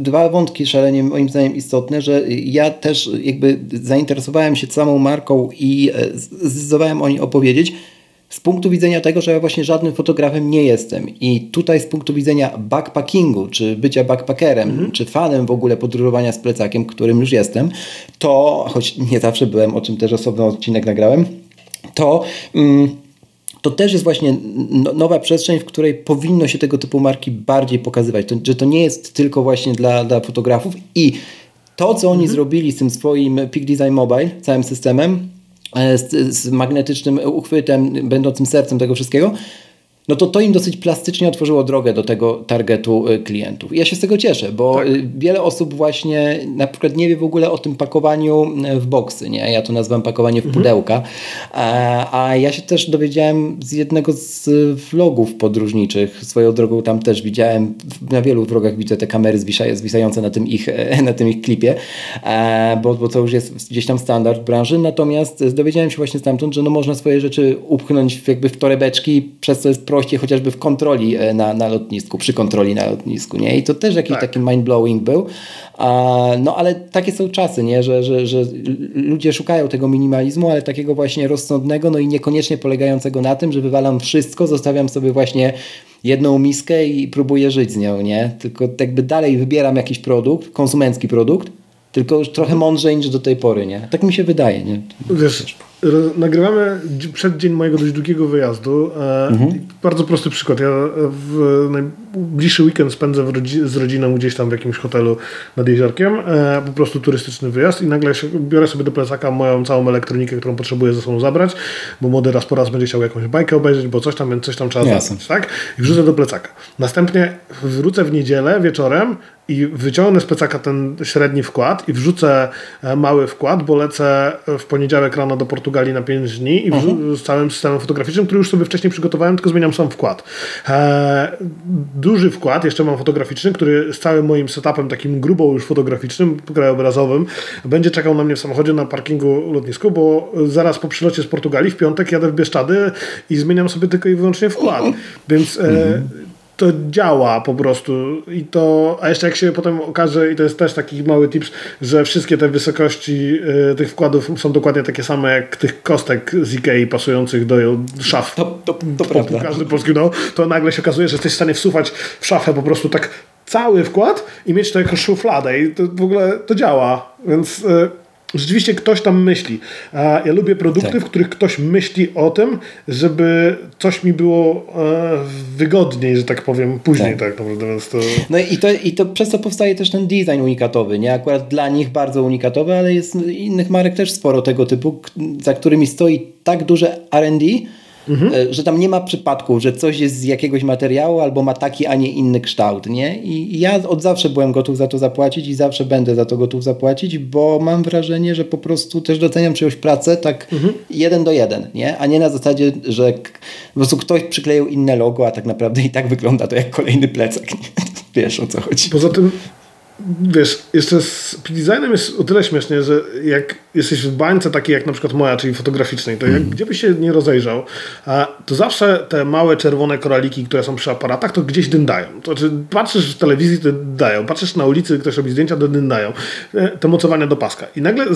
Dwa wątki szalenie moim zdaniem istotne, że ja też jakby zainteresowałem się samą marką i e, zdecydowałem o niej opowiedzieć, z punktu widzenia tego, że ja właśnie żadnym fotografem nie jestem i tutaj z punktu widzenia backpackingu, czy bycia backpackerem, mhm. czy fanem w ogóle podróżowania z plecakiem, którym już jestem, to, choć nie zawsze byłem, o czym też osobny odcinek nagrałem, to... Mm, to też jest właśnie no, nowa przestrzeń, w której powinno się tego typu marki bardziej pokazywać. To, że to nie jest tylko właśnie dla, dla fotografów i to, co oni mhm. zrobili z tym swoim Peak Design Mobile, całym systemem, E, z, z magnetycznym uchwytem, będącym sercem tego wszystkiego, no to to im dosyć plastycznie otworzyło drogę do tego targetu y, klientów. I ja się z tego cieszę, bo tak. Y, wiele osób właśnie na przykład nie wie w ogóle o tym pakowaniu y, w boksy, nie? Ja to nazywam pakowanie w mhm. pudełka, a, a ja się też dowiedziałem z jednego z vlogów podróżniczych, swoją drogą tam też widziałem, na wielu vlogach widzę te kamery zwisające na tym ich, (laughs) na tym ich klipie, bo, bo to już jest gdzieś tam standard w branży, natomiast dowiedziałem się właśnie stamtąd, że no można swoje rzeczy upchnąć jakby w torebeczki, przez co jest prościej chociażby w kontroli e, na, na lotnisku, przy kontroli na lotnisku, nie? I to też jakiś tak. taki mind-blowing był. A, no ale takie są czasy, nie? Że, że, że ludzie szukają tego minimalizmu, ale takiego właśnie rozsądnego, no i niekoniecznie polegającego na tym, że wywalam wszystko, zostawiam sobie właśnie jedną miskę i próbuję żyć z nią, nie? Tylko jakby dalej wybieram jakiś produkt, konsumencki produkt, tylko już trochę mądrzej niż do tej pory, nie? Tak mi się wydaje, nie? Wiesz, nagrywamy przed dzień mojego dość długiego wyjazdu. E, mhm. Bardzo prosty przykład. Ja w najbliższy weekend spędzę rodzi z rodziną gdzieś tam w jakimś hotelu nad jeziorkiem. E, po prostu turystyczny wyjazd i nagle biorę sobie do plecaka moją całą elektronikę, którą potrzebuję ze sobą zabrać, bo młody raz po raz będzie chciał jakąś bajkę obejrzeć, bo coś tam, więc coś tam trzeba Jasne. zabrać. Tak? I wrzucę do plecaka. Następnie wrócę w niedzielę wieczorem i wyciągnę z plecaka ten średni wkład i wrzucę e, mały wkład, bo lecę w poniedziałek rano do Portugalii na 5 dni i uh-huh. z całym systemem fotograficznym, który już sobie wcześniej przygotowałem, tylko zmieniam sam wkład. E, duży wkład, jeszcze mam fotograficzny, który z całym moim setupem takim grubo już fotograficznym, krajobrazowym, będzie czekał na mnie w samochodzie na parkingu lotnisku, bo zaraz po przylocie z Portugalii w piątek jadę w Bieszczady i zmieniam sobie tylko i wyłącznie wkład. (laughs) Więc e, to działa po prostu i to, a jeszcze jak się potem okaże i to jest też taki mały tips, że wszystkie te wysokości y, tych wkładów są dokładnie takie same jak tych kostek z Ikei pasujących do szaf. To, to, to prawda. Każdy polski no, to nagle się okazuje, że jesteś w stanie wsuwać w szafę po prostu tak cały wkład i mieć to jako szufladę i to w ogóle to działa, więc... Y, rzeczywiście ktoś tam myśli. Ja lubię produkty, tak. w których ktoś myśli o tym, żeby coś mi było e, wygodniej, że tak powiem, później tak, tak naprawdę. Więc to... No i to, i to przez to powstaje też ten design unikatowy, nie? Akurat dla nich bardzo unikatowy, ale jest innych marek też sporo tego typu, za którymi stoi tak duże R&D, Mhm. E, że tam nie ma przypadków, że coś jest z jakiegoś materiału albo ma taki, a nie inny kształt, nie? I ja od zawsze byłem gotów za to zapłacić i zawsze będę za to gotów zapłacić, bo mam wrażenie, że po prostu też doceniam czyjąś pracę tak mhm. jeden do jeden, nie? A nie na zasadzie, że po prostu ktoś przykleił inne logo, a tak naprawdę i tak wygląda to jak kolejny plecak, nie? (laughs) Wiesz o co chodzi. Poza tym wiesz, jeszcze z designem jest o tyle śmiesznie, że jak jesteś w bańce takiej jak na przykład moja, czyli fotograficznej, to jak, mm. gdzie byś się nie rozejrzał, to zawsze te małe czerwone koraliki, które są przy aparatach, to gdzieś dyndają. To znaczy, patrzysz w telewizji, to dyndają. Patrzysz na ulicy, ktoś robi zdjęcia, to dyndają. E, te mocowania do paska. I nagle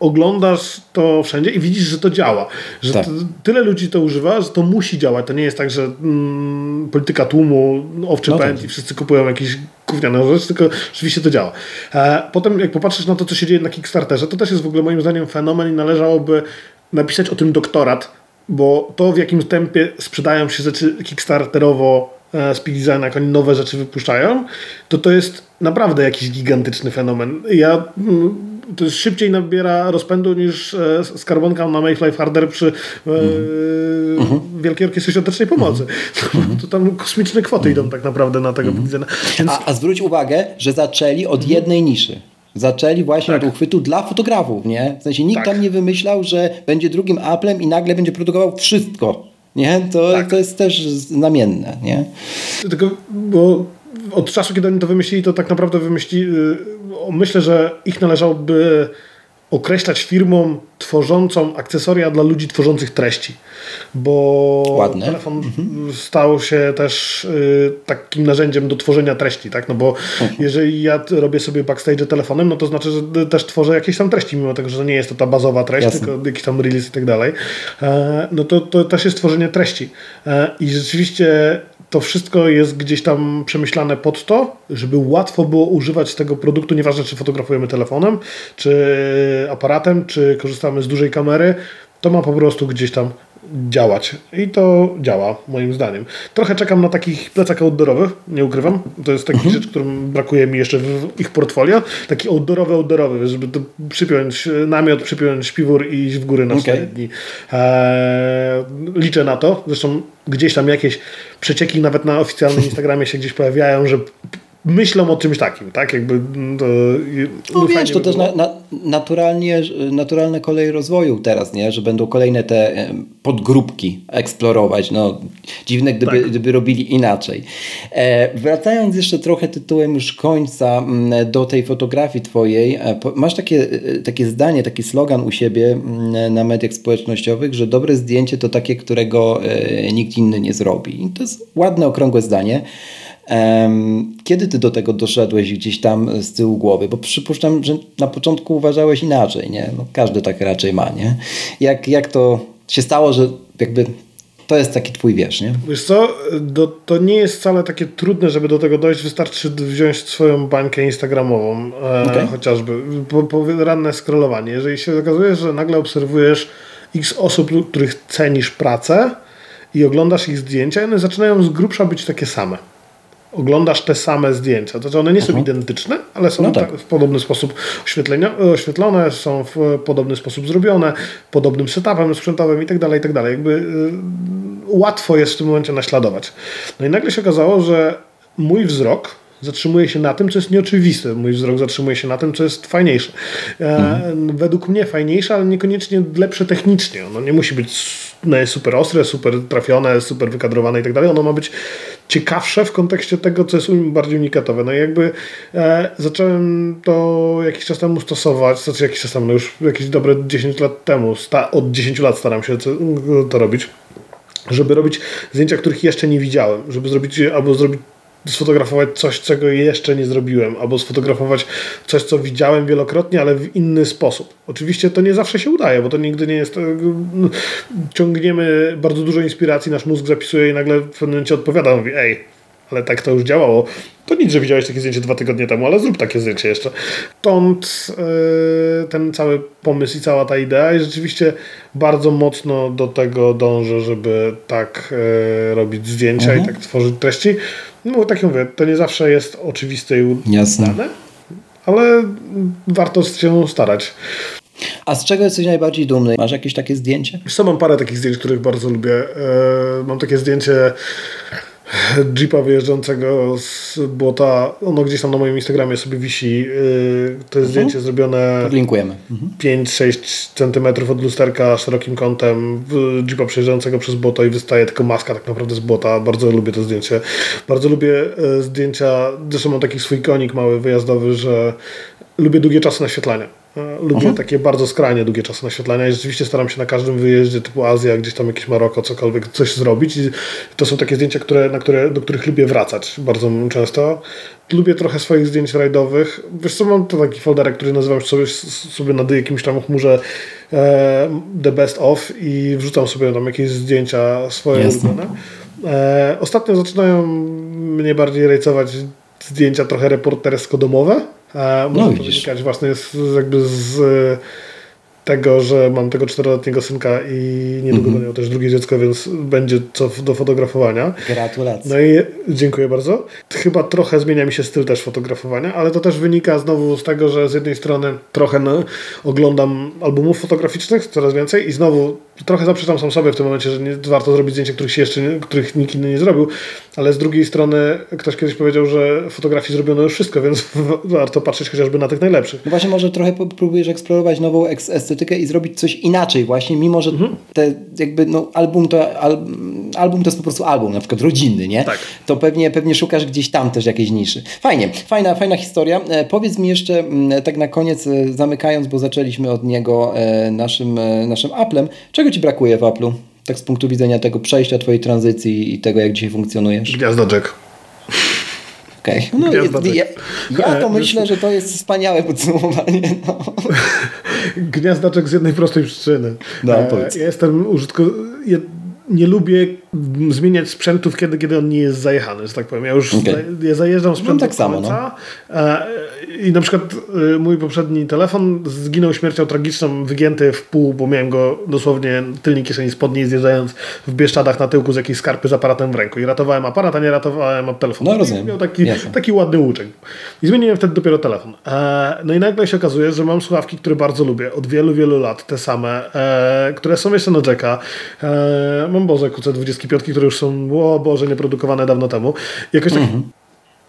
oglądasz to wszędzie i widzisz, że to działa. Że tak. tyle ludzi to używa, że to musi działać. To nie jest tak, że mm, polityka tłumu, owczy no pęd tak. i wszyscy kupują jakieś gówniane rzeczy, tylko rzeczywiście to działa. E, potem jak popatrzysz na to, co się dzieje na Kickstarterze, to też jest w ogóle moim zdaniem fenomen i należałoby napisać o tym doktorat, bo to w jakim tempie sprzedają się rzeczy kickstarterowo e, Speed Design, jak oni nowe rzeczy wypuszczają, to to jest naprawdę jakiś gigantyczny fenomen. Ja mm, to jest szybciej nabiera rozpędu niż e, skarbonka na Make Life Harder przy e, mm. Wielkiej Orkiestrze Świątecznej Pomocy. (laughs) Mm. To, tam kosmiczne kwoty mm. idą tak naprawdę na tego mm. Więc... A, a zwróć uwagę, że zaczęli od mhm. jednej niszy. Zaczęli właśnie tak. od uchwytu dla fotografów, nie? W sensie nikt tak. tam nie wymyślał, że będzie drugim Applem i nagle będzie produkował wszystko. Nie? To, tak. to jest też znamienne, nie? Tylko, bo od czasu, kiedy oni to wymyślili, to tak naprawdę wymyślili, y, myślę, że ich należałoby określać firmą tworzącą akcesoria dla ludzi tworzących treści. Bo Ładne. telefon mhm. stał się też y, takim narzędziem do tworzenia treści, tak? No bo mhm. jeżeli ja robię sobie backstage telefonem, no to znaczy, że też tworzę jakieś tam treści, mimo tego, że nie jest to ta bazowa treść, Jasne. tylko jakiś tam release i tak dalej. E, no to, to też jest tworzenie treści. E, I rzeczywiście to wszystko jest gdzieś tam przemyślane pod to, żeby łatwo było używać tego produktu, nieważne czy fotografujemy telefonem, czy aparatem, czy korzystamy z dużej kamery, to ma po prostu gdzieś tam działać. I to działa, moim zdaniem. Trochę czekam na takich plecach outdoorowych, nie ukrywam. To jest taki mhm. rzecz, którym brakuje mi jeszcze w ich portfolio. Taki outdoorowy, outdoorowy, żeby to przypiąć namiot, przypiąć śpiwór i iść w góry na okay. dni. Eee, liczę na to. Zresztą gdzieś tam jakieś przecieki nawet na oficjalnym (laughs) Instagramie się gdzieś pojawiają, że myślą o czymś takim, tak? Jakby mm, to, no wiesz, to też na, na, naturalnie, naturalne kolej rozwoju teraz, nie? Że będą kolejne te podgrupki eksplorować. No, dziwne, gdyby, tak. gdyby robili inaczej. E, wracając jeszcze trochę tytułem już końca mm, do tej fotografii twojej, e, masz takie, e, takie zdanie, taki slogan u siebie mm, na mediach społecznościowych, że dobre zdjęcie to takie, którego e, nikt inny nie zrobi. I to jest ładne, okrągłe zdanie. Kiedy ty do tego doszedłeś gdzieś tam z tyłu głowy? Bo przypuszczam, że na początku uważałeś inaczej, nie? No, każdy tak raczej ma, nie? Jak, jak to się stało, że jakby to jest taki twój wiesz, nie? Wiesz co, do, to nie jest wcale takie trudne, żeby do tego dojść. Wystarczy wziąć swoją bańkę instagramową, e, okay. chociażby, po, po ranne scrollowanie. Jeżeli się okazuje, że nagle obserwujesz x osób, których cenisz pracę i oglądasz ich zdjęcia, one zaczynają z grubsza być takie same oglądasz te same zdjęcia. To znaczy one nie są mhm. identyczne, ale są no tak. w podobny sposób oświetlone, są w podobny sposób zrobione, podobnym setupem sprzętowym i tak dalej, i tak dalej. Jakby y, łatwo jest w tym momencie naśladować. No i nagle się okazało, że mój wzrok zatrzymuje się na tym, co jest nieoczywiste. Mój wzrok zatrzymuje się na tym, co jest fajniejsze. E, mhm. Według mnie fajniejsze, ale niekoniecznie lepsze technicznie. Ono nie musi być super ostre, super trafione, super wykadrowane i tak dalej. Ono ma być ciekawsze w kontekście tego, co jest bardziej unikatowe. No i jakby e, zacząłem to jakiś czas temu stosować, znaczy jakiś czas temu, no już jakieś dobre 10 lat temu, sta, od 10 lat staram się to, robić żeby robić zdjęcia, których jeszcze nie widziałem, żeby zrobić albo zrobić sfotografować coś, czego jeszcze nie zrobiłem, albo sfotografować coś, co widziałem wielokrotnie, ale w inny sposób. Oczywiście to nie zawsze się udaje, bo to nigdy nie jest. No, ciągniemy bardzo dużo inspiracji, nasz mózg zapisuje i nagle w pewnym momencie odpowiada, mówi: Ej, ale tak to już działało. To nic, że widziałeś takie zdjęcie dwa tygodnie temu, ale zrób takie zdjęcie jeszcze. Stąd yy, ten cały pomysł i cała ta idea i rzeczywiście bardzo mocno do tego dążę, żeby tak yy, robić zdjęcia mhm. i tak tworzyć treści. No tak jak mówię, to nie zawsze jest oczywiste i udane, ale warto się starać. A z czego jesteś najbardziej dumny? Masz jakieś takie zdjęcie? Sam mam parę takich zdjęć, których bardzo lubię. E, mam takie zdjęcie jeepa wyjeżdżającego z błota. Ono gdzieś tam na moim Instagramie sobie wisi. Y, to jest mhm. zdjęcie zrobione. Podlinkujemy. Mhm. 5-6 cm od lusterka szerokim kątem jeepa przejeżdżającego przez błoto i wystaje tylko maska tak naprawdę z błota. Bardzo lubię to zdjęcie. Bardzo lubię y, zdjęcia. Zresztą mam taki swój konik mały wyjazdowy, że lubię długie czasy naświetlania lubię mhm. takie bardzo skrajnie długie czasy naświetlania i rzeczywiście staram się na każdym wyjeździe typu Azja, gdzieś tam jakieś Maroko, cokolwiek, coś zrobić. I to są takie zdjęcia, które, na które, do których lubię wracać bardzo często. Lubię trochę swoich zdjęć rajdowych. Wiesz co, mam to taki folderek, który nazywam sobie, sobie na jakimś tam chmurze e, The Best Of i wrzucam sobie tam jakieś zdjęcia swoje ulubione. E, ostatnio zaczynają mnie bardziej rejcować zdjęcia trochę reportersko-domowe może no, to wynikać właśnie z, jakby z tego, że mam tego czteroletniego synka i niedługo mm -hmm. będę też drugie dziecko, więc będzie co do fotografowania. Gratulacje. No i dziękuję bardzo. Chyba trochę zmienia mi się styl też fotografowania, ale to też wynika znowu z tego, że z jednej strony trochę no, oglądam albumów fotograficznych coraz więcej i znowu trochę zaprzeczam sam sobie w tym momencie, że nie warto zrobić zdjęcia, których się jeszcze nie, których nikt inny nie zrobił, ale z drugiej strony ktoś kiedyś powiedział, że fotografii zrobiono już wszystko, więc (laughs) warto patrzeć chociażby na tych najlepszych. No właśnie może trochę próbujesz eksplorować nową estetykę i zrobić coś inaczej właśnie, mimo że mhm. te jakby no album to al, album to jest po prostu album, na przykład rodzinny, nie? Tak. To pewnie, pewnie szukasz gdzieś tam też jakiejś niszy. Fajnie, fajna, fajna historia. E, powiedz mi jeszcze tak na koniec, e, zamykając, bo zaczęliśmy od niego e, naszym, naszym Applem, czego Ci brakuje w Apple'u? Tak z punktu widzenia tego przejścia Twojej tranzycji i tego, jak dzisiaj funkcjonujesz. Gwiazda Jack. Okej. Okay. No, ja, ja, to myślę, że to jest wspaniałe podsumowanie. No. (laughs) Gniazdaczek z jednej prostej przyczyny. No, powiedz. Ja jestem użytkownikiem nie lubię zmieniać sprzętów, kiedy, kiedy on nie jest zajechany, że tak powiem. Ja już okay. ja zajeżdżam sprzęt no, tak samo, no. końca, no. i na przykład e, mój poprzedni telefon zginął śmiercią tragiczną, wygięty w pół, bo miałem go dosłownie tylnie kieszeni spodniej zjeżdżając w Bieszczadach na tyłku z jakiejś skarpy z aparatem w ręku i ratowałem aparat, a nie ratowałem od telefonu. No rozumiem. I miał taki, taki ładny łuczek. I zmieniłem wtedy dopiero telefon. E, no i nagle się okazuje, że mam słuchawki, które bardzo lubię od wielu, wielu lat, te same, które są jeszcze na jacka. Mam Boże QC20 wszystkie piątki, które już są, o Boże, nieprodukowane dawno temu. Jakoś tak mhm.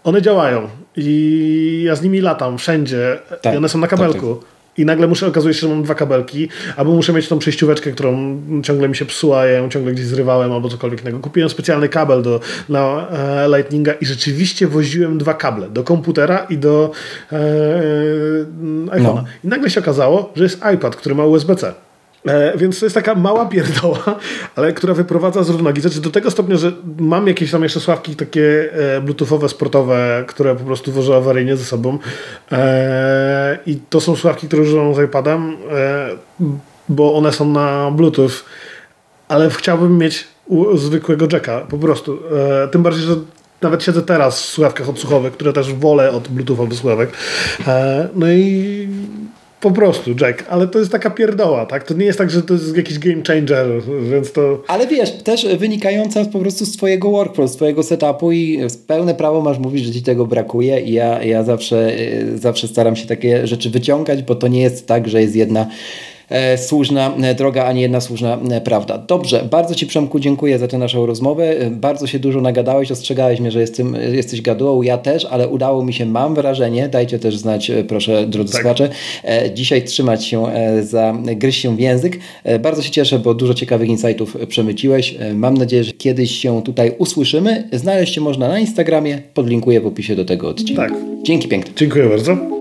one działają i ja z nimi latam wszędzie tak, i one są na tak, kabelku. Tak, tak. I nagle muszę, okazuje się, że mam dwa kabelki, albo muszę mieć tą przejścióweczkę, którą ciągle mi się psuła, ja ją ciągle gdzieś zrywałem, albo cokolwiek innego. Kupiłem specjalny kabel do na, e, Lightninga i rzeczywiście woziłem dwa kable, do komputera i do e, e no. iPhone'a. No. I nagle się okazało, że jest iPad, który ma USB-C. E, więc to jest taka mała pierdoła, ale która wyprowadza z równowagi. Znaczy do tego stopnia, że mam jakieś tam jeszcze sławki takie e, bluetoothowe, sportowe, które po prostu wożę awaryjnie ze sobą. E, I to są sławki, które używam z iPadem, bo one są na bluetooth, ale chciałbym mieć u zwykłego jacka, po prostu. E, tym bardziej, że nawet siedzę teraz w słuchawkach odsłuchowych, które też wolę od bluetoothowych słuchawek. E, no i po prostu, Jack, ale to jest taka pierdoła, tak? To nie jest tak, że to jest jakiś game changer, więc to... Ale wiesz, też wynikająca po prostu z twojego workflow, z twojego setupu i pełne prawo masz mówić, że ci tego brakuje i ja, ja zawsze, e, zawsze staram się takie rzeczy wyciągać, bo to nie jest tak, że jest jedna słuszna e, droga, a nie jedna słuszna e, prawda. Dobrze, bardzo Ci Przemku dziękuję za tę naszą rozmowę. Bardzo się dużo nagadałeś, ostrzegałeś mnie, że jestem, jesteś gadułą, ja też, ale udało mi się, mam wrażenie, dajcie też znać, proszę drodzy tak. słuchacze, dzisiaj trzymać się za, gryź się w język. Bardzo się cieszę, bo dużo ciekawych insightów przemyciłeś. Mam nadzieję, że kiedyś się tutaj usłyszymy. Znaleźć się można na Instagramie, podlinkuję w opisie do tego odcinka. Tak. Dzięki pięknie. Dziękuję bardzo.